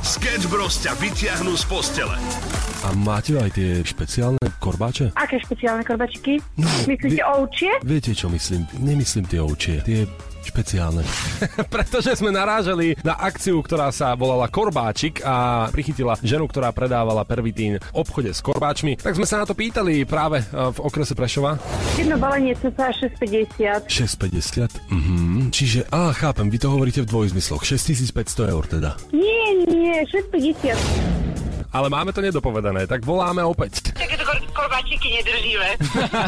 Sketch Bros ťa vyťahnú z postele. A máte aj tie špeciálne korbáče? Aké špeciálne korbačky? No, Myslíte vie- ovčie? Viete, čo myslím? Nemyslím tie ovčie, tie špeciálne. Pretože sme narážali na akciu, ktorá sa volala Korbáčik a prichytila ženu, ktorá predávala pervitín v obchode s korbáčmi. Tak sme sa na to pýtali práve e, v okrese Prešova. Jedno balenie cca 6,50. 6,50. Mhm. Čiže, á, chápem, vy to hovoríte v dvojzmysloch. 6500 eur teda. Nie, nie, 6,50. Ale máme to nedopovedané, tak voláme opäť. Takéto kor- korbáčiky nedržíme.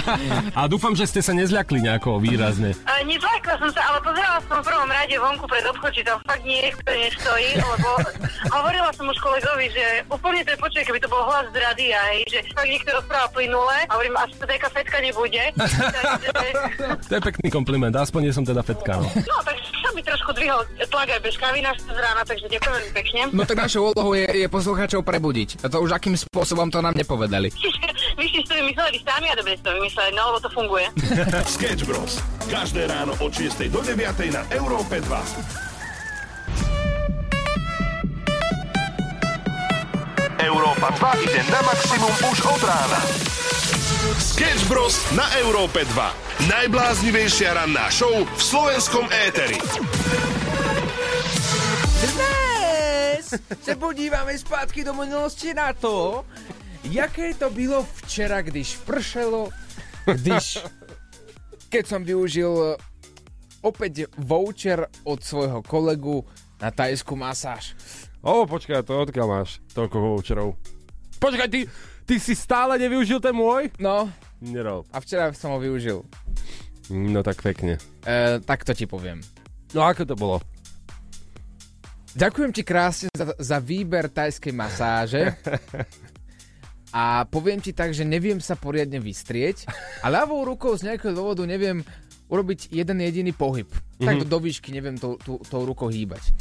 A dúfam, že ste sa nezľakli nejako výrazne. Uh, nezlákla som sa, ale pozerala som v prvom rade vonku pred obchod, či tam fakt niekto nestojí, lebo hovorila som už kolegovi, že úplne to je počuť, keby to bol hlas z rádia, hej, že fakt niekto rozpráva plynule a hovorím, až to taká fetka nebude. Takže, To je pekný kompliment, aspoň nie som teda fetka. No. no, tak sa mi trošku dvihol tlak aj bez kávy na z rána, takže ďakujem pekne. No tak našou úlohou je, je poslucháčov prebudiť. A to už akým spôsobom to nám nepovedali. Vy ste si to vymysleli sami a dobre ste to vymysleli, no lebo to funguje. Sketch Bros. Každé ráno od 6 do 9 na Európe 2. Európa 2 ide na maximum už od rána. Sketch Bros. na Európe 2. Najbláznivejšia ranná show v slovenskom éteri. Se podíváme zpátky do minulosti na to, jaké to bylo včera, když pršelo, když... Keď som využil opäť voucher od svojho kolegu na tajskú masáž. O, počkaj, to odkiaľ máš toľko voucherov? Počkaj, ty, ty si stále nevyužil ten môj? No, Nerob. a včera som ho využil. No tak pekne. E, tak to ti poviem. No ako to bolo? Ďakujem ti krásne za, za výber tajskej masáže. A poviem ti tak, že neviem sa poriadne vystrieť a ľavou rukou z nejakého dôvodu neviem urobiť jeden jediný pohyb. Mm-hmm. Tak do výšky neviem tou, tou, tou rukou hýbať.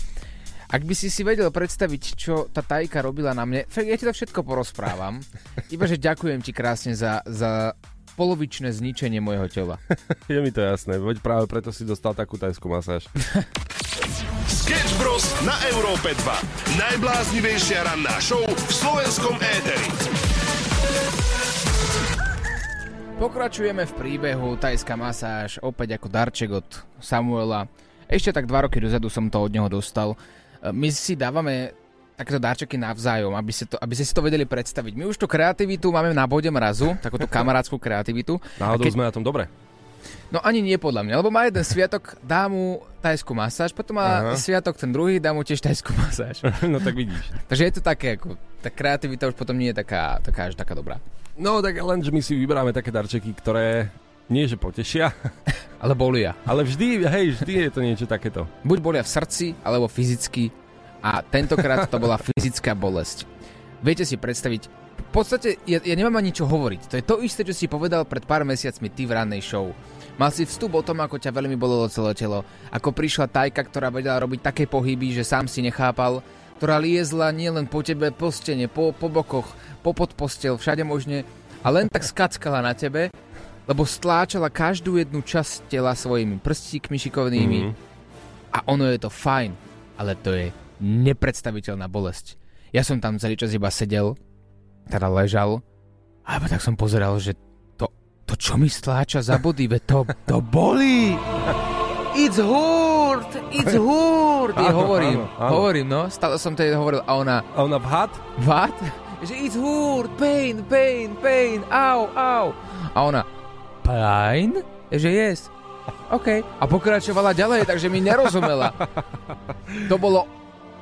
Ak by si si vedel predstaviť, čo tá tajka robila na mne, ja ti to všetko porozprávam. Iba, že ďakujem ti krásne za, za polovičné zničenie môjho tela. Je mi to jasné, veď práve preto si dostal takú tajskú masáž. Sketch Bros. na Európe 2. Najbláznivejšia ranná show v slovenskom éteri. Pokračujeme v príbehu Tajská masáž, opäť ako darček od Samuela. Ešte tak dva roky dozadu som to od neho dostal. E, My si dávame takéto darčeky navzájom, aby, si to, aby ste si to vedeli predstaviť. My už tú kreativitu máme na bode mrazu, takúto kamarádskú kreativitu. Náhodou keď- sme na tom dobre. No ani nie podľa mňa, lebo má jeden sviatok, dá mu tajskú masáž, potom má Aha. sviatok ten druhý, dá mu tiež tajskú masáž. no tak vidíš. Takže je to také, ako, tá kreativita už potom nie je taká, taká až taká dobrá. No tak len, že my si vyberáme také darčeky, ktoré nie že potešia, Ale bolia. ale vždy, hej, vždy je to niečo takéto. buď bolia v srdci, alebo fyzicky a tentokrát to bola fyzická bolesť. Viete si predstaviť, v podstate ja, ja nemám ani čo hovoriť. To je to isté, čo si povedal pred pár mesiacmi ty v rannej show. Mal si vstup o tom, ako ťa veľmi bolelo celé telo. Ako prišla tajka, ktorá vedela robiť také pohyby, že sám si nechápal. Ktorá liezla nielen po tebe, po stene, po, po bokoch, po pod postel, všade možne. A len tak skackala na tebe, lebo stláčala každú jednu časť tela svojimi prstíkmi šikovnými. Mhm. A ono je to fajn, ale to je nepredstaviteľná bolesť. Ja som tam celý čas iba sedel, teda ležal, a iba tak som pozeral, že to, to čo mi stláča za body, ve to, to bolí. It's hurt, it's hurt. Ja hovorím, áno, áno. hovorím, no. Stále som tedy hovoril a ona, A ona vhad? what? Že it's hurt, pain, pain, pain, au, au. A ona, pain? Že yes. OK. A pokračovala ďalej, takže mi nerozumela. To bolo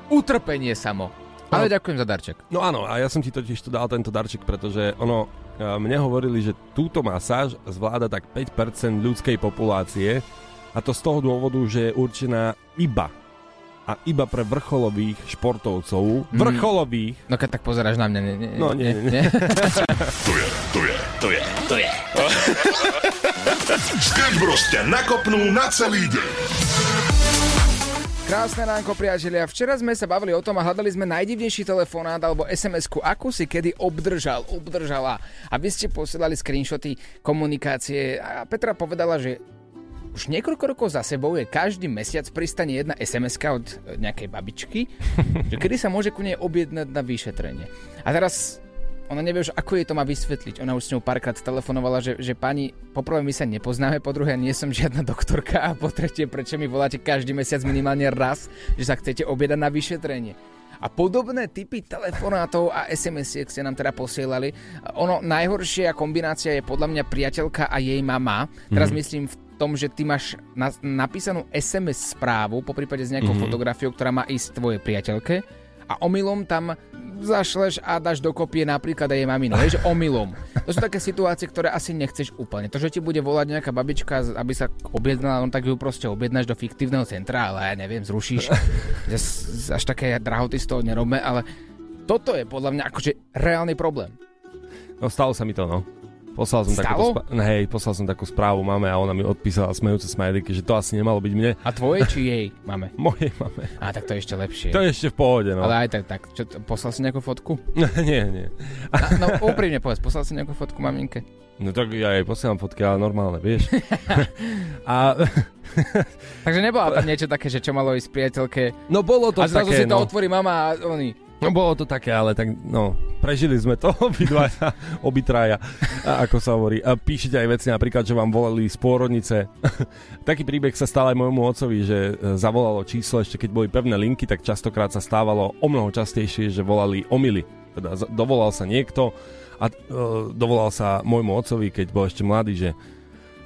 utrpenie samo. Ale ďakujem za darček. No áno, a ja som ti totiž tu dal tento darček, pretože ono, e, mne hovorili, že túto masáž zvláda tak 5% ľudskej populácie a to z toho dôvodu, že je určená iba a iba pre vrcholových športovcov. Vrcholových. No keď tak pozeráš na mňa, nie, nie, No, nie, nie. nie. To je, to je, to je, to je. Sketch Bros. ťa nakopnú na celý deň. Krásne ránko, priatelia. Včera sme sa bavili o tom a hľadali sme najdivnejší telefonát alebo SMS-ku, akú si kedy obdržal, obdržala. A vy ste posielali screenshoty komunikácie a Petra povedala, že už niekoľko rokov za sebou je každý mesiac pristane jedna sms od nejakej babičky, že kedy sa môže ku nej objednať na vyšetrenie. A teraz ona nevie už, ako jej to má vysvetliť. Ona už s ňou párkrát telefonovala, že, že pani, poprvé my sa nepoznáme, po druhé nie som žiadna doktorka a po tretie, prečo mi voláte každý mesiac minimálne raz, že sa chcete objednať na vyšetrenie. A podobné typy telefonátov a SMS-iek ste nám teda posielali. Ono, najhoršia kombinácia je podľa mňa priateľka a jej mama. Teraz mm. myslím v tom, že ty máš na, napísanú SMS správu, po prípade s nejakou mm. fotografiou, ktorá má ísť tvojej priateľke a omylom tam zašleš a dáš dokopy napríklad aj jej mamino, vieš, omylom. To sú také situácie, ktoré asi nechceš úplne. To, že ti bude volať nejaká babička, aby sa objednala, no tak ju proste objednáš do fiktívneho centra, ale ja neviem, zrušíš. Až také drahoty z toho nerobme, ale toto je podľa mňa akože reálny problém. No stalo sa mi to, no. Poslal som, takú, spra- hej, poslal som takú správu mame a ona mi odpísala smejúce smajliky, že to asi nemalo byť mne. A tvoje či jej mame? Mojej mame. A tak to je ešte lepšie. To je ešte v pohode, no. Ale aj tak, tak. Čo, poslal si nejakú fotku? nie, nie. A, no úprimne povedz, poslal si nejakú fotku maminke? No tak ja jej posielam fotky, ale normálne, vieš. a... Takže nebola tam niečo také, že čo malo ísť priateľke. No bolo to a zrazu také, si to no. otvorí mama a oni... No bolo to také, ale tak no, prežili sme to obidva, obitraja, ako sa hovorí. A píšete aj veci napríklad, že vám volali z pôrodnice. Taký príbeh sa stal aj môjmu otcovi, že e, zavolalo číslo, ešte keď boli pevné linky, tak častokrát sa stávalo o mnoho častejšie, že volali omily. Teda dovolal sa niekto a uh, dovolal sa môjmu otcovi, keď bol ešte mladý, že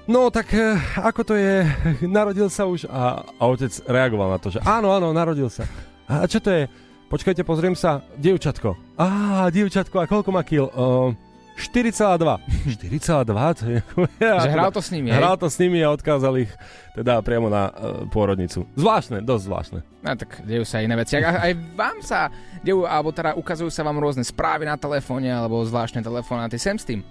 No tak uh, ako to je, narodil sa už a, a otec reagoval na to, že áno, áno, narodil sa. A čo to je? Počkajte, pozriem sa. Dievčatko. Á, dievčatko, a koľko má kil? Uh, 4,2. 4,2? To je... Že hral to s nimi, Hral to s nimi a odkázal ich teda priamo na uh, pôrodnicu. Zvláštne, dosť zvláštne. No tak dejú sa iné veci. A aj vám sa dejú, alebo teda ukazujú sa vám rôzne správy na telefóne, alebo zvláštne telefonáty. Sem s tým.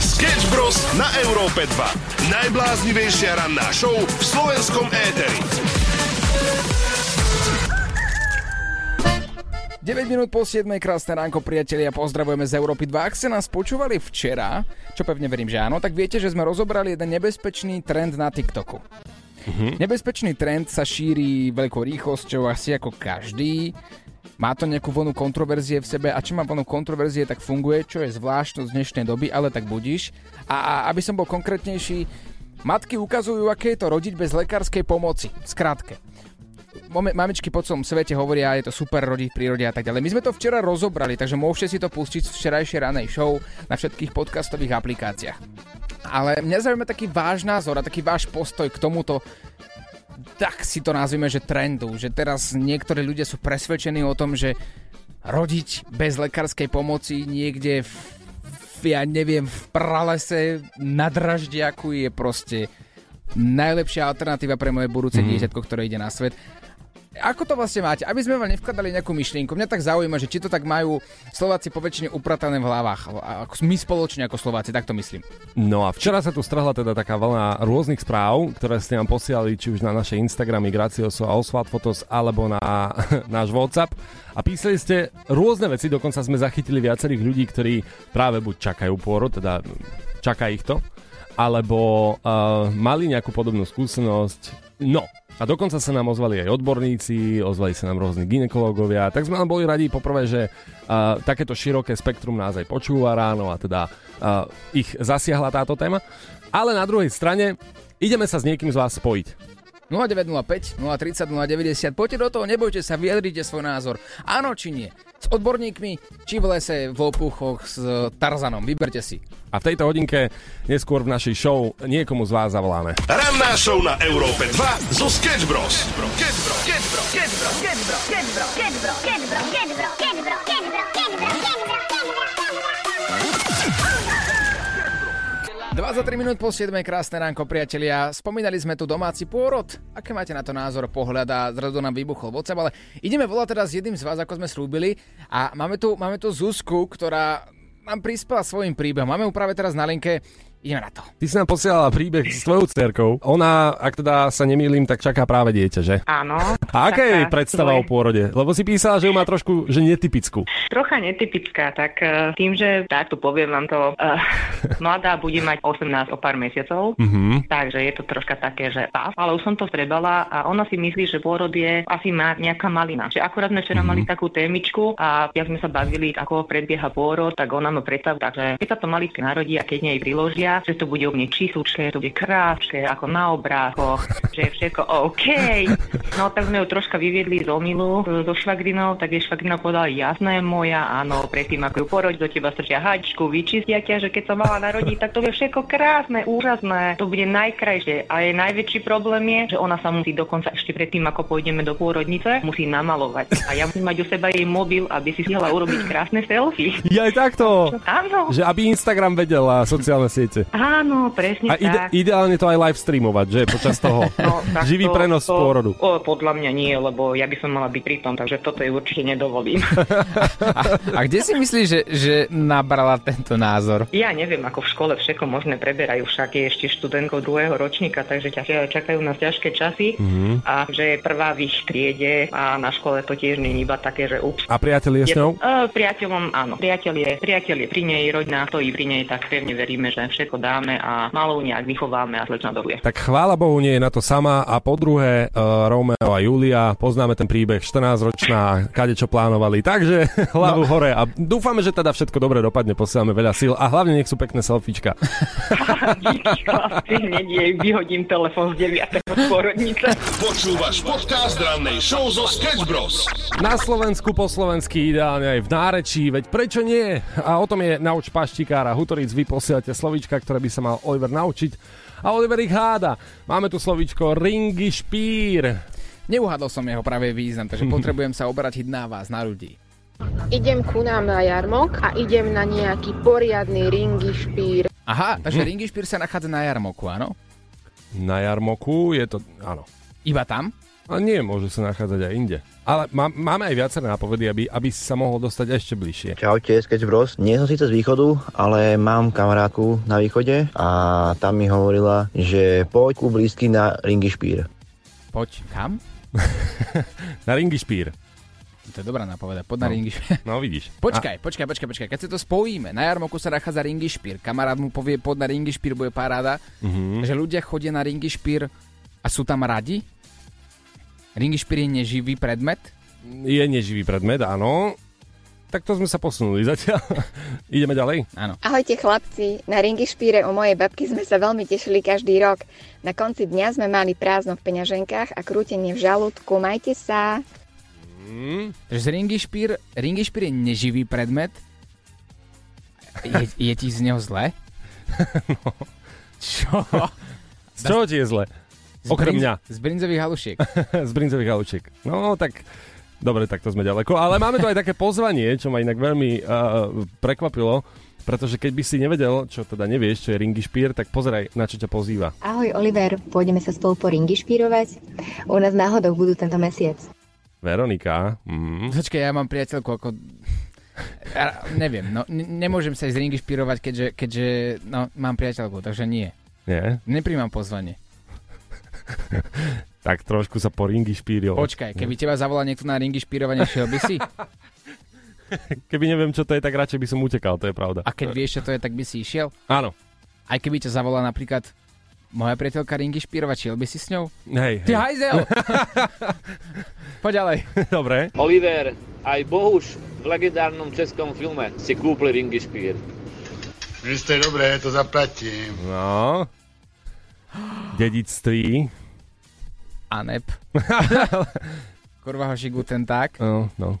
Sketch Bros. na Európe 2. Najbláznivejšia ranná show v slovenskom éteri. 9 minút po 7. krásne ránko, priatelia, pozdravujeme z Európy 2. Ak ste nás počúvali včera, čo pevne verím, že áno, tak viete, že sme rozobrali jeden nebezpečný trend na TikToku. Uh-huh. Nebezpečný trend sa šíri veľkou rýchlosťou asi ako každý. Má to nejakú vlnu kontroverzie v sebe a či má vlnu kontroverzie, tak funguje, čo je zvláštnosť dnešnej doby, ale tak budíš. A, a aby som bol konkrétnejší, matky ukazujú, aké je to rodiť bez lekárskej pomoci. Skrátke mamičky po celom svete hovoria, je to super rodiť v prírode a tak ďalej. My sme to včera rozobrali, takže môžete si to pustiť z včerajšej ranej show na všetkých podcastových aplikáciách. Ale mňa zaujíma taký váš názor a taký váš postoj k tomuto tak si to nazvime, že trendu, že teraz niektorí ľudia sú presvedčení o tom, že rodiť bez lekárskej pomoci niekde v, v ja neviem, v pralese na draždiaku je proste najlepšia alternatíva pre moje budúce mm. dieťatko, ktoré ide na svet. Ako to vlastne máte? Aby sme vám nevkladali nejakú myšlienku. Mňa tak zaujíma, že či to tak majú Slováci poväčšine upratané v hlavách. My spoločne ako Slováci, tak to myslím. No a včera sa tu strhla teda taká vlna rôznych správ, ktoré ste nám posielali či už na naše Instagramy Gracioso a Oswald Fotos alebo na náš WhatsApp. A písali ste rôzne veci, dokonca sme zachytili viacerých ľudí, ktorí práve buď čakajú pôrod, teda čaká ich to, alebo uh, mali nejakú podobnú skúsenosť. No, a dokonca sa nám ozvali aj odborníci, ozvali sa nám rôzni ginekológovia, tak sme nám boli radi poprvé, že uh, takéto široké spektrum nás aj počúva ráno a teda uh, ich zasiahla táto téma. Ale na druhej strane ideme sa s niekým z vás spojiť. 0905 030 090. Poďte do toho, nebojte sa, vyjadrite svoj názor. Áno či nie. S odborníkmi, či v lese, v opuchoch, s Tarzanom. Vyberte si. A v tejto hodinke neskôr v našej show niekomu z vás zavoláme. Ranná show na Európe 2 zo Sketch Bros. Sketch Bros. Sketch Bros. Sketch Bros. Sketch Bros. Sketch Bros. Sketch Bros. Sketch Bros. 23 minút po 7. krásne ránko, priatelia. Spomínali sme tu domáci pôrod. Aké máte na to názor, pohľad a zrazu nám vybuchol WhatsApp, ale ideme volať teraz s jedným z vás, ako sme slúbili. A máme tu, máme tu Zuzku, ktorá nám prispela svojim príbehom. Máme ju práve teraz na linke. Ideme na to. Ty si nám posielala príbeh s tvojou cerkou. Ona, ak teda sa nemýlim, tak čaká práve dieťa, že? Áno. A aká je predstava o svoje- pôrode? Lebo si písala, že ju má trošku, že netypickú. Trocha netypická, tak eh, tým, že takto poviem vám to, uh, mladá bude mať 18 o pár mesiacov, Mhm. takže je to troška také, že pás, ale už som to strebala a ona si myslí, že pôrod je asi má nejaká malina. Že akurát sme včera mali takú témičku a jak sme sa bavili, ako predbieha pôrod, tak ona má predstav, takže keď sa to maličké narodí a keď nej priložia, že to bude u mne číslučké, to bude krásne, ako na obrázkoch, že je všetko OK. No tak sme ju troška vyviedli z omilu so švagrinou, tak jej švagrina povedala, jasné moja, áno, predtým ako ju porodiť, do teba strčia hačku, vyčistia ťa, že keď sa mala narodiť, tak to bude všetko krásne, úžasné, to bude najkrajšie. A jej najväčší problém je, že ona sa musí dokonca ešte predtým, ako pôjdeme do pôrodnice, musí namalovať. A ja musím mať u seba jej mobil, aby si stihla urobiť krásne selfie. Ja aj takto. Áno, Že aby Instagram vedel a sociálne siete. Áno, presne A ide, tak. ideálne to aj live streamovať, že? Počas toho. No, Živý to- prenos to- pôrodu. O, podľa mňa nie, lebo ja by som mala byť pri tom, takže toto jej určite nedovolím. A kde si myslíš, že, že nabrala tento názor? Ja neviem, ako v škole všetko možné preberajú, však je ešte študentkou druhého ročníka, takže ťa- čakajú nás ťažké časy Mhm. a že je prvá v ich triede a na škole to tiež nie je iba také, že ups. A priateľ je s ňou? Uh, priateľom, áno. Priateľ je, priateľ je pri nej, rodina stojí pri nej, tak pevne veríme, že všetko dáme a malou nejak vychováme a slečna doruje. Tak chvála Bohu, nie je na to sama. A po druhé, uh, Romeo a Julia, poznáme ten príbeh, 14-ročná, kade čo plánovali. Takže hlavu no. hore a dúfame, že teda všetko dobre dopadne, posielame veľa síl a hlavne nech sú pekné selfiečka. Jej vyhodím telefon z 9. z porodnice. Počúvaš podcast rannej show zo Sketch Bros. Na Slovensku po slovensky ideálne aj v nárečí, veď prečo nie? A o tom je Nauč paštikára. Hutoric, vy posielate slovíčka, ktoré by sa mal Oliver naučiť. A Oliver ich háda. Máme tu slovíčko ringy špír. Neuhadol som jeho pravý význam, takže potrebujem sa obrátiť na vás, na ľudí. Idem ku nám na jarmok a idem na nejaký poriadny ringy špír. Aha, takže ringy špír sa nachádza na jarmoku, áno? Na jarmoku je to, áno. Iba tam? A nie, môže sa nachádzať aj inde. Ale má, máme aj viaceré nápovedy, aby, aby si sa mohol dostať ešte bližšie. Čaute, Sketch Bros. Nie som síce z východu, ale mám kamarátku na východe a tam mi hovorila, že poď ku blízky na ringy špír. Poď kam? Na ringy špír. To je dobrá nápoveda, pod na No. ringy špír. No vidíš. Počkaj, počkaj, počkaj, počkaj. Keď si to spojíme, na jarmoku sa nachádza ringy špír. Kamarát mu povie, pod na ringy špír bude paráda. Mhm. Že ľudia chodia na ringy špír a sú tam radi. Špír je neživý predmet. Je neživý predmet, áno. Tak to sme sa posunuli zatiaľ. Ideme ďalej. Áno. Ahojte chlapci, na ringy špíre u mojej babky sme sa veľmi tešili každý rok. Na konci dňa sme mali prázdno v peňaženkách a krútenie v žalúdku. Majte sa. Mm. Takže ringy špír, ringy špír je neživý predmet. Je, je ti z neho zle? Čo? Z čoho ti je zle? Okrem brinz- mňa. Z brinzových halušiek. Z brinzových halučiek. No tak... Dobre, tak to sme ďaleko. Ale máme tu aj také pozvanie, čo ma inak veľmi uh, prekvapilo. Pretože keď by si nevedel, čo teda nevieš, čo je ringy špír, tak pozeraj, na čo ťa pozýva. Ahoj Oliver, pôjdeme sa spolu po ringy špírovať? U nás náhodou budú tento mesiac. Veronika. Mm. Počkaj, ja mám priateľku ako... Ja, neviem, no ne- nemôžem sa ísť ringy špírovať, keďže, keďže no, mám priateľku, takže nie. Nie? Nepríjmam pozvanie. Tak trošku sa po ringy špíril. Počkaj, keby teba zavolal niekto na ringy špírovanie, šiel by si? Keby neviem, čo to je, tak radšej by som utekal, to je pravda. A keď vieš, čo to je, tak by si išiel? Áno. Aj keby ťa zavolala napríklad moja priateľka ringy špírovať, šiel by si s ňou? Hej, Ty hej. hajzel! Poď ďalej. Dobre. Oliver, aj Bohuš v legendárnom českom filme si kúpli ringy špír. Vy ste dobré, to zaplatím. No. Dedictví. Anep. Kurva hoši guten tak. No, no.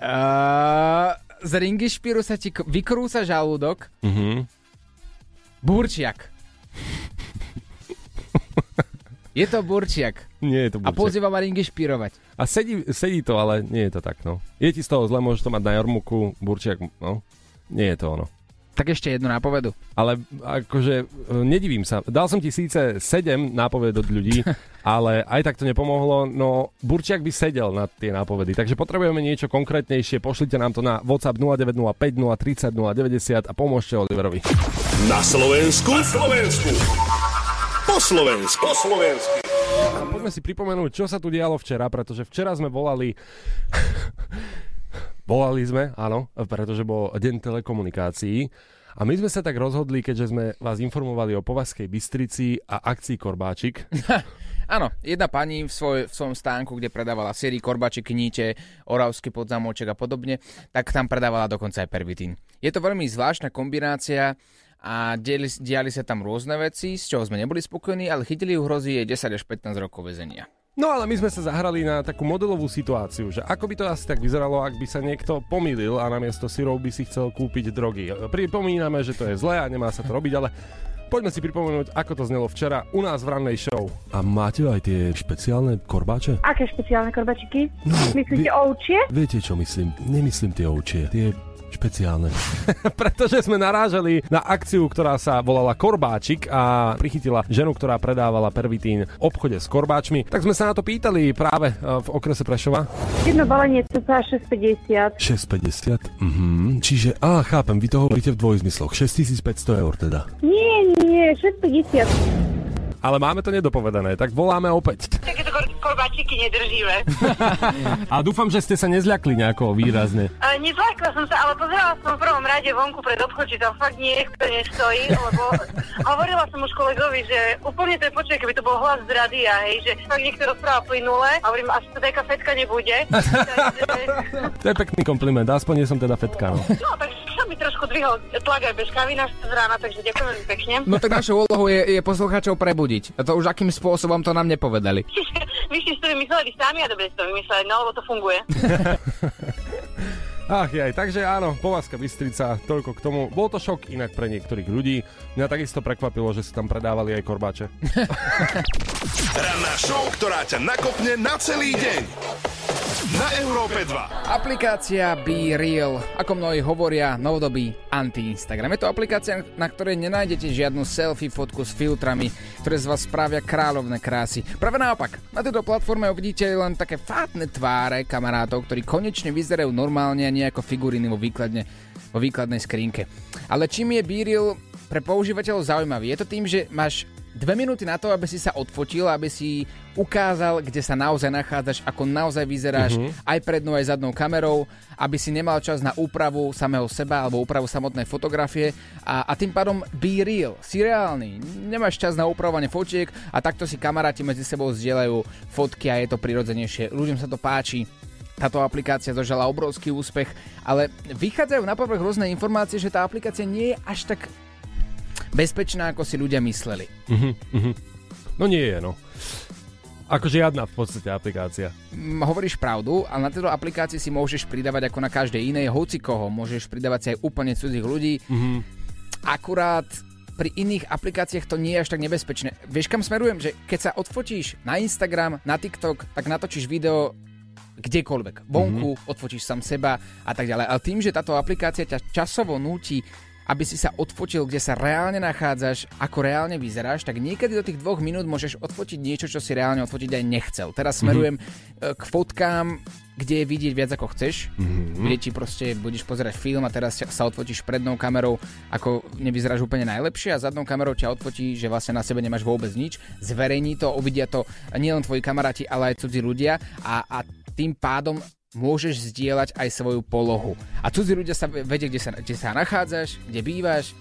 Uh, z ringy špíru sa ti k- vykrúca žalúdok. Mhm. Burčiak. Je to burčiak. Nie je to A burček. pozýva ma ringy špírovať. A sedí, sedí to, ale nie je to tak, no. Je ti z toho zle, môžeš to mať na jarmuku, burčiak, no. Nie je to ono. Tak ešte jednu nápovedu. Ale akože e, nedivím sa. Dal som ti síce 7 nápoved od ľudí, ale aj tak to nepomohlo. No, Burčiak by sedel na tie nápovedy. Takže potrebujeme niečo konkrétnejšie. Pošlite nám to na WhatsApp 0905 030 090 a pomôžte Oliverovi. Na Slovensku. Na Slovensku. Po Slovensku. Po Slovensku. Poďme si pripomenúť, čo sa tu dialo včera, pretože včera sme volali... volali sme, áno, pretože bol deň telekomunikácií. A my sme sa tak rozhodli, keďže sme vás informovali o Považskej Bystrici a akcii Korbáčik. Áno, jedna pani v, svoj, v svojom stánku, kde predávala sérii Korbači, Kníte, Oravský podzámoček a podobne, tak tam predávala dokonca aj pervitín. Je to veľmi zvláštna kombinácia a diali, diali sa tam rôzne veci, z čoho sme neboli spokojní, ale chytili ju hrozí jej 10 až 15 rokov väzenia. No ale my sme sa zahrali na takú modelovú situáciu, že ako by to asi tak vyzeralo, ak by sa niekto pomýlil a namiesto syrov by si chcel kúpiť drogy. Pripomíname, že to je zlé a nemá sa to robiť, ale Poďme si pripomenúť, ako to znelo včera u nás v rannej show. A máte aj tie špeciálne korbáče? Aké špeciálne korbačiky? No, Myslíte vy- ovčie? Viete, čo myslím? Nemyslím tie ovčie, tie špeciálne. Pretože sme narážali na akciu, ktorá sa volala Korbáčik a prichytila ženu, ktorá predávala pervitín v obchode s korbáčmi. Tak sme sa na to pýtali práve e, v okrese Prešova. Jedno balenie cca 6,50. 6,50? Mhm. Čiže, á, chápem, vy to hovoríte v dvojzmysloch. 6500 eur teda. Nie, nie, 6,50. Ale máme to nedopovedané, tak voláme opäť. Takéto kor- korbáčiky nedržíme. A dúfam, že ste sa nezľakli nejako výrazne. A nezlákla som sa, ale pozerala som v prvom rade vonku pred obchod, či tam fakt niekto nestojí, lebo hovorila som už kolegovi, že úplne to je počuť, keby to bol hlas z radia, hej, že fakt niekto rozpráva plynule a hovorím, až to taká fetka nebude. To je pekný kompliment, aspoň nie som teda fetka. No. No, tak mi trošku dvihol tlak aj bez kávy z rána, takže ďakujem veľmi pekne. No tak našou úlohou je, je poslucháčov prebudiť. A to už akým spôsobom to nám nepovedali. Vy ste si to vymysleli sami a dobre ste to vymysleli, no lebo to funguje. Ach jaj, takže áno, Povazka Bystrica, toľko k tomu. Bol to šok inak pre niektorých ľudí. Mňa takisto prekvapilo, že si tam predávali aj korbáče. Ranná show, ktorá ťa nakopne na celý deň. Na Európe 2. Aplikácia Be Real, ako mnohí hovoria, novodobý anti-Instagram. Je to aplikácia, na ktorej nenájdete žiadnu selfie fotku s filtrami, ktoré z vás spravia kráľovné krásy. Práve naopak, na tejto platforme uvidíte len také fátne tváre kamarátov, ktorí konečne vyzerajú normálne a nie ako figuriny vo, výkladne, vo výkladnej skrinke. Ale čím je Be Real pre používateľov zaujímavý? Je to tým, že máš dve minúty na to, aby si sa odfotil, aby si ukázal, kde sa naozaj nachádzaš, ako naozaj vyzeráš, Mhm. aj prednou, aj zadnou kamerou, aby si nemal čas na úpravu samého seba alebo úpravu samotnej fotografie a, a tým pádom be real, si reálny. Nemáš čas na upravovanie fotiek a takto si kamaráti medzi sebou zdieľajú fotky a je to prirodzenejšie. Ľuďom sa to páči. Táto aplikácia zažala obrovský úspech, ale vychádzajú na povrch rôzne informácie, že tá aplikácia nie je až tak bezpečná, ako si ľudia mysleli. Mhm, mhm. No nie je, no. Ako žiadna v podstate aplikácia. Mm, hovoríš pravdu, ale na tejto aplikácii si môžeš pridávať ako na každej inej, hoci koho. Môžeš pridávať si aj úplne cudzích ľudí. Mhm. Akurát pri iných aplikáciách to nie je až tak nebezpečné. Vieš kam smerujem? Že keď sa odfotíš na Instagram, na TikTok, tak natočíš video kdekoľvek. Vonku, mm-hmm. odfotíš sám seba a tak ďalej. Ale tým, že táto aplikácia ťa časovo núti aby si sa odfotil, kde sa reálne nachádzaš, ako reálne vyzeráš, tak niekedy do tých dvoch minút môžeš odfotiť niečo, čo si reálne odfotiť aj nechcel. Teraz smerujem mm-hmm. k fotkám, kde je vidieť viac ako chceš, mm-hmm. kde ti proste budeš pozerať film a teraz sa odfotíš prednou kamerou, ako nevyzeráš úplne najlepšie a zadnou kamerou ťa odfotí, že vlastne na sebe nemáš vôbec nič. Zverejní to, uvidia to nielen tvoji kamaráti, ale aj cudzí ľudia a, a tým pádom môžeš zdieľať aj svoju polohu. A cudzí ľudia sa vedia, kde sa, kde sa nachádzaš, kde bývaš,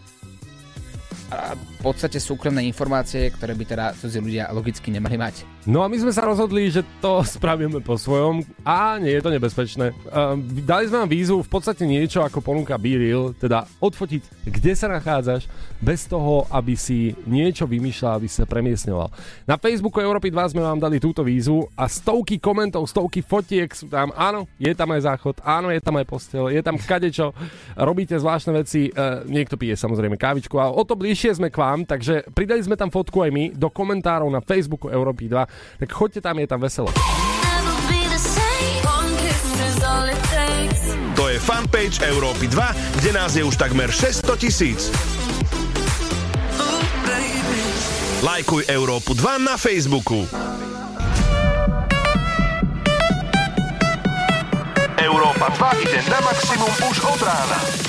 a v podstate súkromné informácie, ktoré by teda cudzí ľudia logicky nemali mať. No a my sme sa rozhodli, že to spravíme po svojom a nie je to nebezpečné. Uh, dali sme vám výzvu v podstate niečo ako ponúka Be Real, teda odfotiť, kde sa nachádzaš, bez toho, aby si niečo vymýšľal, aby sa premiesňoval. Na Facebooku Európy 2 sme vám dali túto výzvu a stovky komentov, stovky fotiek sú tam. Áno, je tam aj záchod, áno, je tam aj postel, je tam kadečo, robíte zvláštne veci, uh, niekto pije samozrejme kávičku a o to bližšie sme k vám, takže pridali sme tam fotku aj my do komentárov na Facebooku Európy 2, tak choďte tam, je tam veselo. To je fanpage Európy 2, kde nás je už takmer 600 tisíc. Lajkuj Európu 2 na Facebooku. Európa 2 ide na maximum už od rána.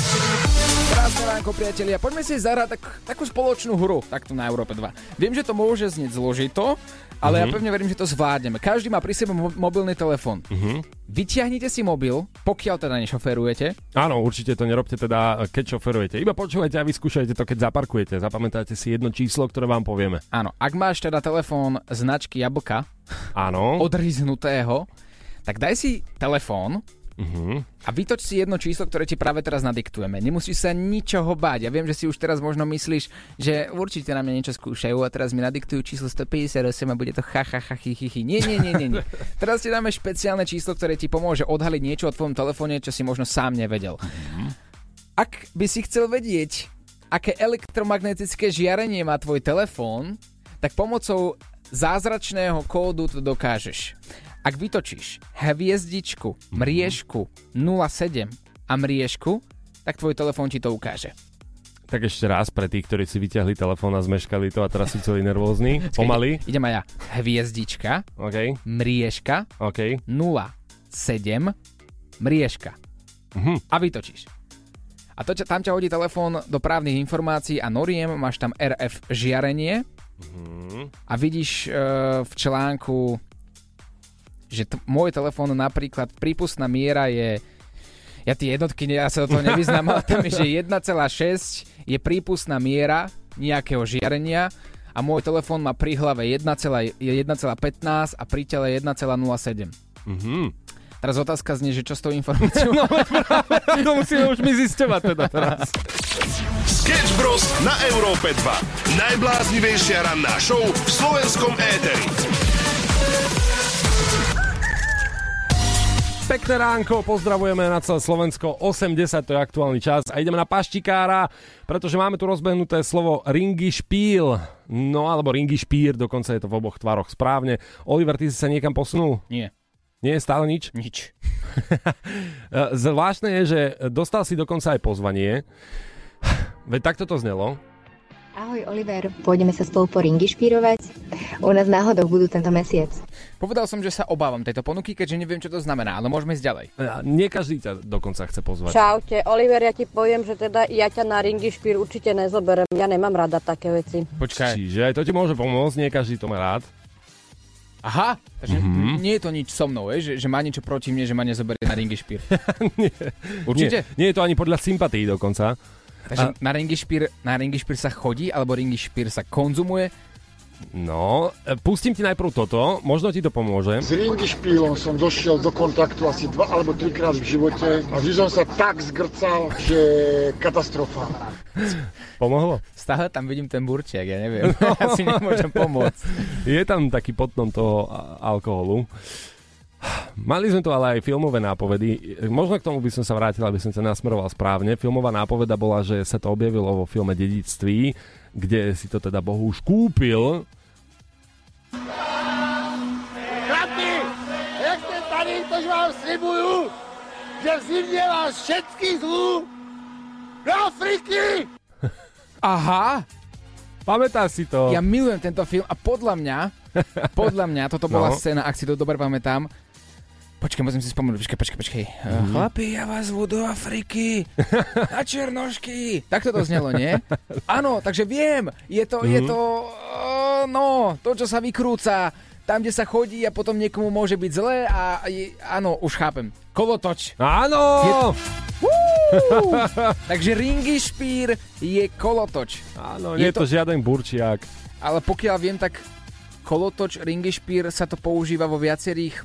Krásne ránko, priatelia. Poďme si zahrať tak, takú spoločnú hru, takto na Európe 2. Viem, že to môže znieť zložito, ale Mhm. ja pevne verím, že to zvládneme. Každý má pri sebe mo- mobilný telefón. Mhm. Vyťahnite si mobil, pokiaľ teda nešoferujete. Áno, určite to nerobte teda, keď šoferujete. Iba počúvajte a vyskúšajte to, keď zaparkujete. Zapamätajte si jedno číslo, ktoré vám povieme. Áno, ak máš teda telefón značky Jablka, Áno. odriznutého, tak daj si telefón Mhm. a vytoč si jedno číslo, ktoré ti práve teraz nadiktujeme. Nemusíš sa ničoho báť. Ja viem, že si už teraz možno myslíš, že určite na mňa niečo skúšajú a teraz mi nadiktujú číslo 158 a bude to ha ha ha chi, chi, chi. Nie, nie, nie, nie, nie. Teraz ti dáme špeciálne číslo, ktoré ti pomôže odhaliť niečo o tvojom telefóne, čo si možno sám nevedel. Ak by si chcel vedieť, aké elektromagnetické žiarenie má tvoj telefón, tak pomocou zázračného kódu to dokážeš. Ak vytočíš hviezdičku, mriežku 07 a mriežku, tak tvoj telefón ti to ukáže. Tak ešte raz pre tých, ktorí si vyťahli telefón a zmeškali to a teraz sú celý nervózni. Pomaly. Idem aj ja. Hviezdička, OK. mriežka OK. 07 mriežka. Mhm. A vytočíš. A to, tam ťa hodí telefón do právnych informácií a noriem, máš tam RF žiarenie Mhm. a vidíš e, v článku, že t- môj telefón napríklad prípustná miera je ja tie jednotky, ja sa do toho nevyznám, ale tam je, že 1,6 je prípustná miera nejakého žiarenia a môj telefón má pri hlave 1, je 1,15 a pri tele 1,07. Mhm. Teraz otázka znie, že čo s tou informáciou? No to musíme už my zisťovať teda teraz. Sketch Bros. na Európe 2. Najbláznivejšia ranná show v slovenskom éteri. Pekné ránko, pozdravujeme na celé Slovensko, 80 to je aktuálny čas a ideme na paštikára, pretože máme tu rozbehnuté slovo ringy špíl, no alebo ringy špír, dokonca je to v oboch tvároch správne. Oliver, ty si sa niekam posunul? Nie. Nie, stále nič? Nič. Zvláštne je, že dostal si dokonca aj pozvanie, veď takto to znelo. Ahoj Oliver, pôjdeme sa spolu po ringy špírovať? U nás náhodou budú tento mesiac. Povedal som, že sa obávam tejto ponuky, keďže neviem, čo to znamená, ale môžeme ísť ďalej. A Nie každý ťa dokonca chce pozvať. Čaute, Oliver, ja ti poviem, že teda ja ťa na ringy špír určite nezoberem. Ja nemám rada také veci. Počkaj. Čiže aj to ti môže pomôcť, nie každý to má rád. Aha, takže Mhm. mm-hmm. nie je to nič so mnou, je, že, že má niečo proti mne, že ma nezoberie na ringy špír. Určite? Nie, nie je to ani podľa sympatí dokonca. Takže na ringy špír, na ringy špír sa chodí, alebo ringy špír sa konzumuje? No, e, pustím ti najprv toto, možno ti to pomôže. S ringišpílom som došiel do kontaktu asi dva alebo trikrát v živote a vždy som sa tak zgrcal, že katastrofa. Pomohlo? Stále tam vidím ten burčiak, ja neviem. No. Asi nemôžem pomôcť. Je tam taký podnom toho a- alkoholu. Mali sme tu ale aj filmové nápovedy. Možno k tomu by som sa vrátil, aby som sa nasmeroval správne. Filmová nápoveda bola, že sa to objavilo vo filme Dedictví, kde si to teda Bohu už kúpil. Chlapi, jak ste tady, tož vám slibuju, že v zimě vás všetkých zlú do Afriky! Aha! Pamätáš si to? Ja milujem tento film a podľa mňa, podľa mňa, toto bola No. scéna, ak si to dobre pamätám, Počkaj, musím si spomenúť, počkaj, počkaj, počkaj. Mm-hmm. Chlapi, ja vás zvu do Afriky, na Černošky. Tak to znelo, nie? Áno, takže viem, je to, mm-hmm. je to, uh, no, to, čo sa vykrúca, tam, kde sa chodí a potom niekomu môže byť zlé a je, áno, už chápem. Kolotoč. Áno! Je, takže ringy špír je kolotoč. Áno, nie je to žiaden burčiak. Ale pokiaľ viem, tak kolotoč ringy špír sa to používa vo viacerých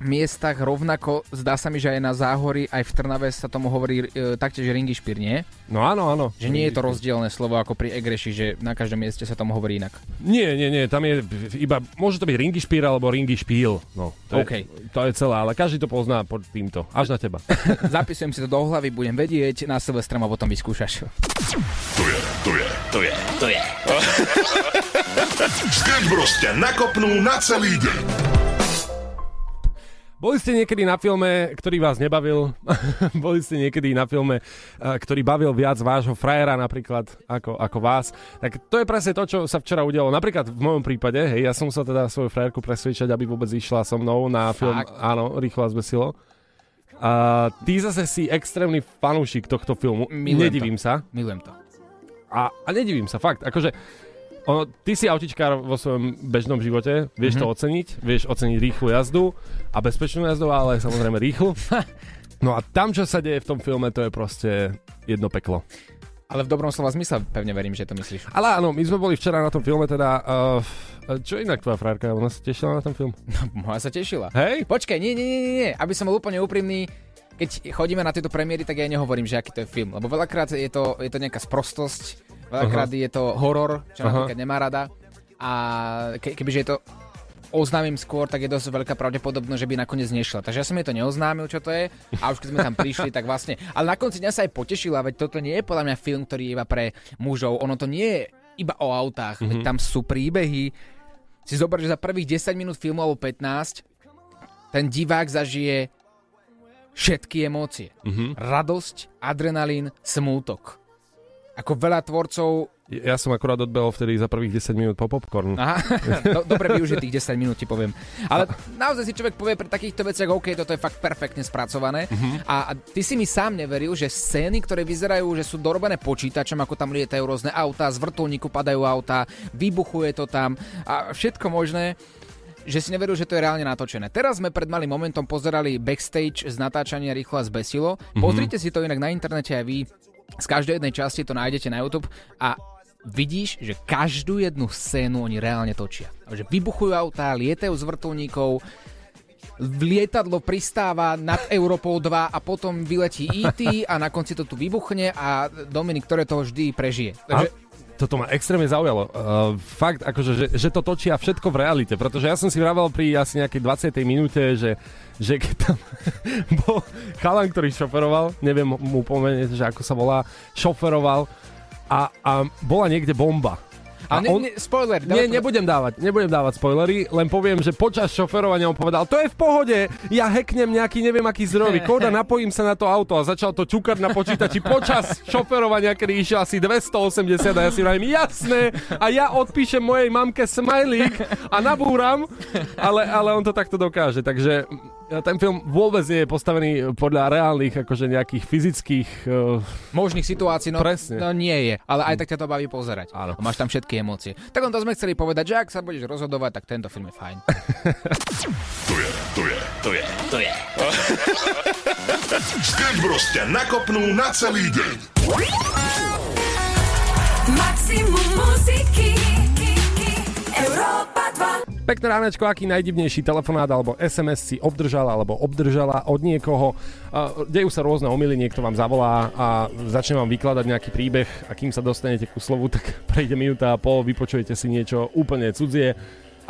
miestach rovnako. Zdá sa mi, že aj na Záhori, aj v Trnave sa tomu hovorí e, taktiež ringy špír, nie? No áno, áno. Že nie je to rozdielne slovo ako pri Egreši, že na každom mieste sa tomu hovorí inak. Nie, nie, nie, tam je iba, môže to byť ringy špír alebo ringy špíl. No, to, OK. je, to je celé, ale každý to pozná pod týmto. Až na teba. Zapisujem si to do hlavy, budem vedieť, na Silvestrom a potom vyskúšaš. To je, to je, to je, to je. Sketch ťa nakopnú na celý deň. Boli ste niekedy na filme, ktorý vás nebavil? Boli ste niekedy na filme, eh, ktorý bavil viac vášho frajera napríklad ako, ako vás? Tak to je presne to, čo sa včera udialo. Napríklad v mojom prípade, hej, ja som musel teda svoju frajerku presvedčať, aby vôbec išla so mnou na film, Fakt? áno, Rýchlo a zbesilo. A ty zase si extrémny fanúšik tohto filmu. Milujem Nedivím to. sa. Milujem to. A, a nedivím sa, fakt. Akože, ono, ty si autičkár vo svojom bežnom živote, vieš Mhm. mm-hmm. to oceniť, vieš oceniť rýchlu jazdu a bezpečnú jazdu, ale samozrejme rýchlu. No a tam, čo sa deje v tom filme, to je proste jedno peklo. Ale v dobrom slova zmysle pevne verím, že to myslíš. Ale áno, my sme boli včera na tom filme, teda... Uh, čo inak tvoja frárka? Ona sa tešila na ten film? Moja sa tešila. Hej? Počkaj, nie, nie, nie, nie. Aby som bol úplne úprimný, keď chodíme na tieto premiéry, tak ja nehovorím, že aký to je film. Lebo veľakrát je to, je to nejaká sprostosť, veľakrát je to horor, čo Aha. napríklad nemá rada. A ke, kebyže je to oznámim skôr, tak je dosť veľká pravdepodobnosť, že by nakoniec nešla. Takže ja som jej to neoznámil, čo to je. A už keď sme tam prišli, tak vlastne... Ale na konci dňa sa aj potešila, veď toto nie je podľa mňa film, ktorý je iba pre mužov. Ono to nie je iba o autách, mm-hmm. veď Mhm. tam sú príbehy. Si zober, že za prvých 10 minút filmu alebo 15 ten divák zažije všetky emócie. Mhm. Radosť, adrenalín, smútok. Ako veľa tvorcov Ja som akurát odbehol vtedy za prvých 10 minút po popcorn. Aha, do, dobre využitých 10 minút ti poviem. Ale naozaj si človek povie pri takýchto veciach, OK, toto je fakt perfektne spracované. Mhm. A, a ty si mi sám neveril, že scény, ktoré vyzerajú, že sú dorobené počítačom, ako tam lietajú rôzne autá, z vrtulníku padajú autá, vybuchuje to tam a všetko možné že si neveril, že to je reálne natočené. Teraz sme pred malým momentom pozerali backstage z natáčania Rýchlo a zbesilo. Mhm. Pozrite si to inak na internete aj vy. Z každej jednej časti to nájdete na YouTube a vidíš, že každú jednu scénu oni reálne točia. Že vybuchujú autá, lietajú z vrtulníkov, lietadlo pristáva nad Európou 2 a potom vyletí E.T. a na konci to tu vybuchne a Dominik, ktoré toho vždy prežije. Takže toto ma extrémne zaujalo. Uh, fakt, akože, že, že to točia všetko v realite, pretože ja som si vravel pri asi nejakej 20. minúte, že, že keď tam bol chalan, ktorý šoferoval, neviem mu pomenieť, že ako sa volá, šoferoval a, a bola niekde bomba. A ne, ne, spoiler, Nie, dávaj- nebudem dávať, nebudem dávať spoilery, len poviem, že počas šoferovania on povedal, to je v pohode, ja hacknem nejaký neviem aký zdrojový kód a napojím sa na to auto a začal to čukať na počítači počas šoferovania, kedy išiel asi 280 a ja si vravím, jasné, a ja odpíšem mojej mamke smajlík a nabúram, ale, ale on to takto dokáže, takže ten film vôbec nie je postavený podľa reálnych, akože nejakých fyzických... Uh, možných situácií, no, Presne. no nie je, ale aj tak ťa to baví pozerať. Áno. A máš tam všetky emócie. Tak on to sme chceli povedať, že ak sa budeš rozhodovať, tak tento film je fajn. To je, to je, to je, to je. Sketch Bros ťa nakopnú na celý deň. Maximum muziky Európa 2 Pekné ránečko, aký najdivnejší telefonát alebo SMS si obdržala alebo obdržala od niekoho. Dejú sa rôzne omily, niekto vám zavolá a začne vám vykladať nejaký príbeh a kým sa dostanete ku slovu, tak prejde minúta a pol, vypočujete si niečo úplne cudzie.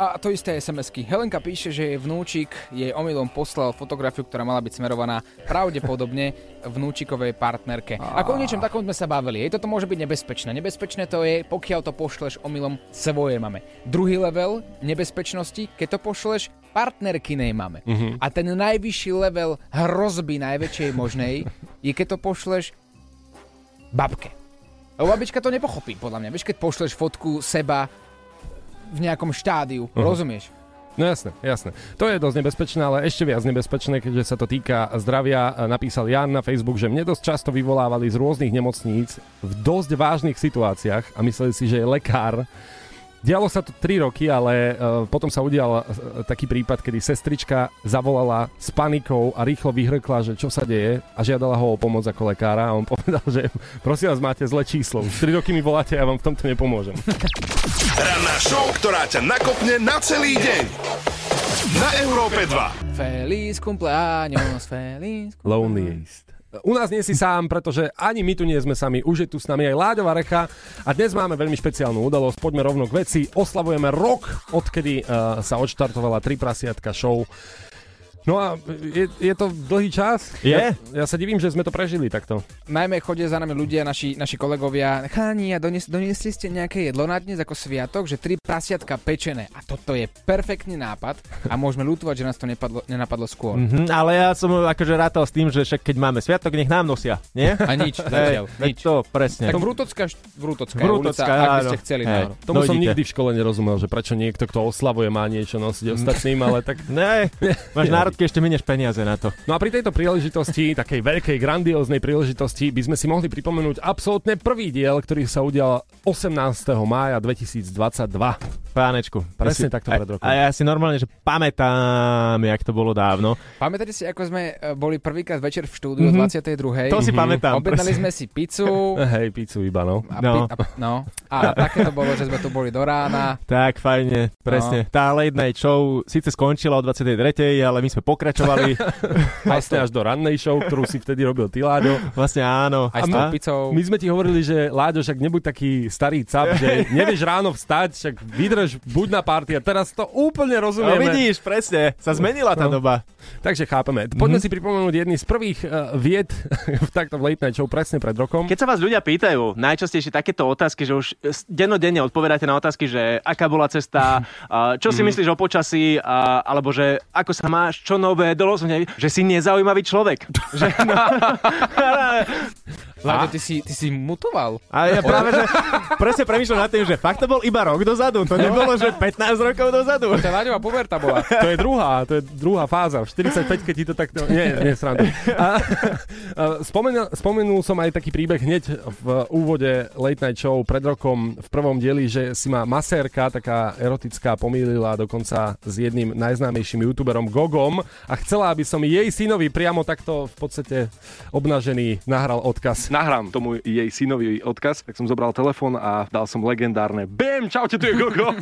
A to isté SMS-ky. Helenka píše, že jej vnúčik jej omylom poslal fotografiu, ktorá mala byť smerovaná pravdepodobne vnúčikovej partnerke. Ako o niečom takom sme sa bavili. Jej toto môže byť nebezpečné. Nebezpečné to je, pokiaľ to pošleš omylom svojej mame. Druhý level nebezpečnosti, keď to pošleš partnerkinej mame. Mhm. A ten najvyšší level hrozby najväčšej možnej je, keď to pošleš babke. Lebo babička to nepochopí, podľa mňa. Vieš, keď pošleš fotku seba v nejakom štádiu, Mhm. rozumieš? No jasné, jasné. To je dosť nebezpečné, ale ešte viac nebezpečné, keďže sa to týka zdravia. Napísal Jan na Facebook, že mne dosť často vyvolávali z rôznych nemocníc v dosť vážnych situáciách a mysleli si, že je lekár. Dialo sa to 3 roky, ale uh, potom sa udial uh, taký prípad, kedy sestrička zavolala s panikou a rýchlo vyhrkla, že čo sa deje a žiadala ho o pomoc ako lekára a on povedal, že prosím vás, máte zlé číslo. Už 3 roky mi voláte a ja vám v tomto nepomôžem. Ranná show, ktorá ťa nakopne na celý deň. Na Európe 2. Feliz cumpleaños, feliz Loneliest. U nás nie si sám, pretože ani my tu nie sme sami, už je tu s nami aj Láďová Recha a dnes máme veľmi špeciálnu udalosť, poďme rovno k veci, oslavujeme rok, odkedy uh, sa odštartovala Tri prasiatka show. No a je, je to dlhý čas? Je? Ja, ja sa divím, že sme to prežili takto. Najmä chodia za nami ľudia, naši, naši kolegovia. Cháni, a donies, doniesli ste nejaké jedlo na dnes ako sviatok, že tri prasiatka pečené. A toto je perfektný nápad a môžeme ľutovať, že nás to nepadlo, nenapadlo skôr. Mhm, ale ja som akože rátal s tým, že však keď máme sviatok, nech nám nosia, nie? A nič, zatiaľ, nič. To, presne. Tak Vrútocká, Vrútocká, Vrútocká, ulica, ak by áno. ste chceli. Hej. Tomu som Dojdite. nikdy v škole nerozumel, že prečo niekto, kto oslavuje, má niečo nosiť ostatným, ale tak... Ne, máš národky, ešte minieš peniaze na to. No a pri tejto príležitosti, takej veľkej, grandióznej príležitosti, by sme si mohli pripomenúť absolútne prvý diel, ktorý sa udial 18. mája 2022. Pánečku. Presne Ja si- takto pred rokom. A ja si normálne, že pamätám, jak to bolo dávno. Pamätáte si, ako sme e, boli prvýkrát večer v štúdiu Mhm. o 22. To si pamätám, Objednali presne. sme si pizzu. Hej, pizzu iba, no. A, No. pi- a, no. a také to bolo, že sme tu boli do rána. Tak, fajne, presne. No. Tá late night show síce skončila o 23. ale my sme pokračovali. Vlastne až do rannej show, ktorú si vtedy robil ty, Láďo. vlastne áno. Aj s A my- pizzou. My sme ti hovorili, že Láďo, však nebuď taký starý cap, že nevieš ráno vstať, však vydrž, buď na party a teraz to úplne No rozumieme. vidíš, presne, sa zmenila tá No. doba. Takže chápeme. Poďme Mhm. si pripomenúť jedný z prvých uh, vied v takto v late night show presne pred rokom. Keď sa vás ľudia pýtajú najčastejšie takéto otázky, že už dennodenne odpovedáte na otázky, že aká bola cesta, a čo si myslíš o počasí, a, alebo že ako sa máš, čo nové, dolo som že si nezaujímavý človek. že, no, Láďo, ty si, ty si mutoval. a ja práve, že presne premýšľam nad tým, že fakt to bol iba rok dozadu, to nebolo, že 15 rokov dozadu. To je Láďová puberta bola. To je druhá, to je druhá fáza. V 45 keď ti to takto... Nie, nie, srandu. A, a spomenul, spomenul som aj taký príbeh hneď v úvode Late Night Show pred rokom v prvom dieli, že si ma masérka, taká erotická, pomýlila dokonca s jedným najznámejším youtuberom Gogom a chcela, aby som jej synovi priamo takto v podstate obnažený nahral odkaz. Nahrám tomu jej synovi odkaz, tak som zobral telefón a dal som legendárne BAM, čaute, tu je Gogo.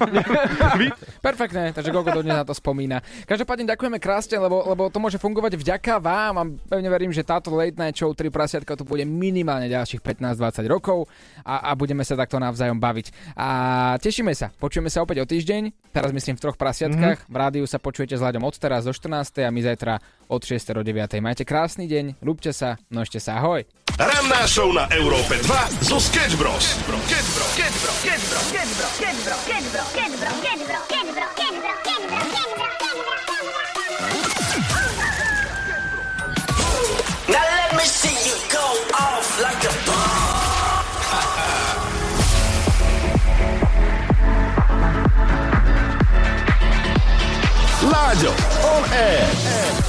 Perfektné, takže Gogo dodnes na to spomína. Každopádne ďakujeme krásne, lebo, lebo to môže fungovať vďaka vám a pevne verím, že táto late night show 3 prasiatka tu bude minimálne ďalších 15-20 rokov a, a budeme sa takto navzájom baviť. A tešíme sa, počujeme sa opäť o týždeň, teraz myslím v troch prasiatkách, mm-hmm. v rádiu sa počujete s Láďom od teraz do 14. a my zajtra od 6. do 9. Majte krásny deň, ľúbte sa, nožte sa, ahoj. Ranna show na Europę 2 z Sketch Bros. Now let me On Air.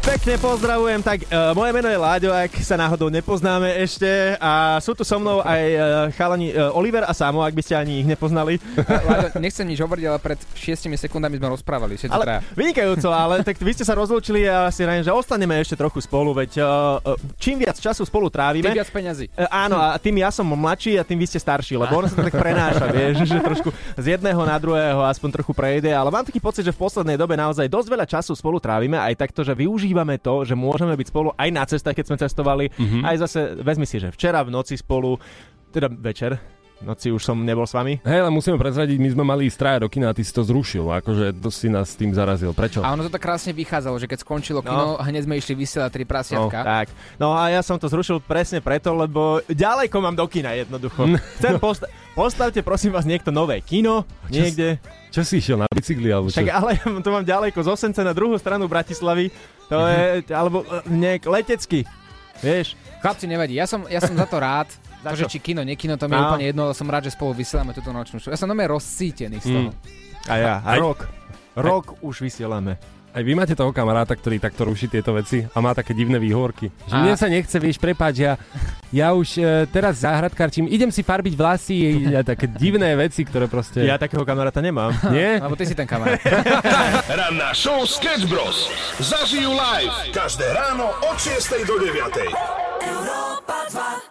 Pekne pozdravujem, tak uh, moje meno je Láďo, ak sa náhodou nepoznáme ešte a sú tu so mnou aj uh, chalani uh, Oliver a Samo, ak by ste ani ich nepoznali. Láďo, nechcem nič hovoriť, ale pred 6 sekundami sme rozprávali, všetci Ale traja. vynikajúco, ale tak vy ste sa rozlúčili a si rájem, že ostaneme ešte trochu spolu, veď uh, čím viac času spolu trávime... Tým viac peňazí. Uh, áno, a tým ja som mladší a tým vy ste starší, lebo ono sa to tak prenáša, vieš, že trošku z jedného na druhého aspoň trochu prejde, ale mám taký pocit, že v poslednej dobe naozaj dosť veľa času spolu trávime, aj takto, že využívame to, že môžeme byť spolu aj na cestách, keď sme cestovali, Mhm. aj zase, vezmi si, že včera v noci spolu, teda večer, noci už som nebol s vami. Hej, ale musíme prezradiť, my sme mali ísť traja do kina a ty si to zrušil, akože to si nás tým zarazil. Prečo? A ono to tak krásne vychádzalo, že keď skončilo kino, hneď sme išli vysielať tri No, prasiatka. tak. No a ja som to zrušil presne preto, lebo ďaleko mám do kina jednoducho. Chcem posta- postavte prosím vás niekto nové kino, Čo niekde. Čo si išiel na bicykli alebo čo? Však ale to mám ďaleko z Osence na druhú stranu Bratislavy. To je, alebo e, nejak letecky. Vieš? Chlapci, nevadí, ja som, ja som za to rád. Za To, že či kino, nekino, to mi je No. úplne jedno, ale som rád, že spolu vysielame túto nočnú show. Ja som nome rozcítený z toho. A ja, a Aj- rok. Rok už vysielame. Aj vy máte toho kamaráta, ktorý takto ruší tieto veci a má také divné výhovorky. Že A- mne sa nechce, vieš, prepáč, ja, ja už e, teraz záhradkarčím, idem si farbiť vlasy a také divné veci, ktoré proste... Ja takého kamaráta nemám. Nie? Lebo ty si ten kamarát. Ranná show Sketch Bros. Zažijú live každé ráno od 6 do 9. Európa 2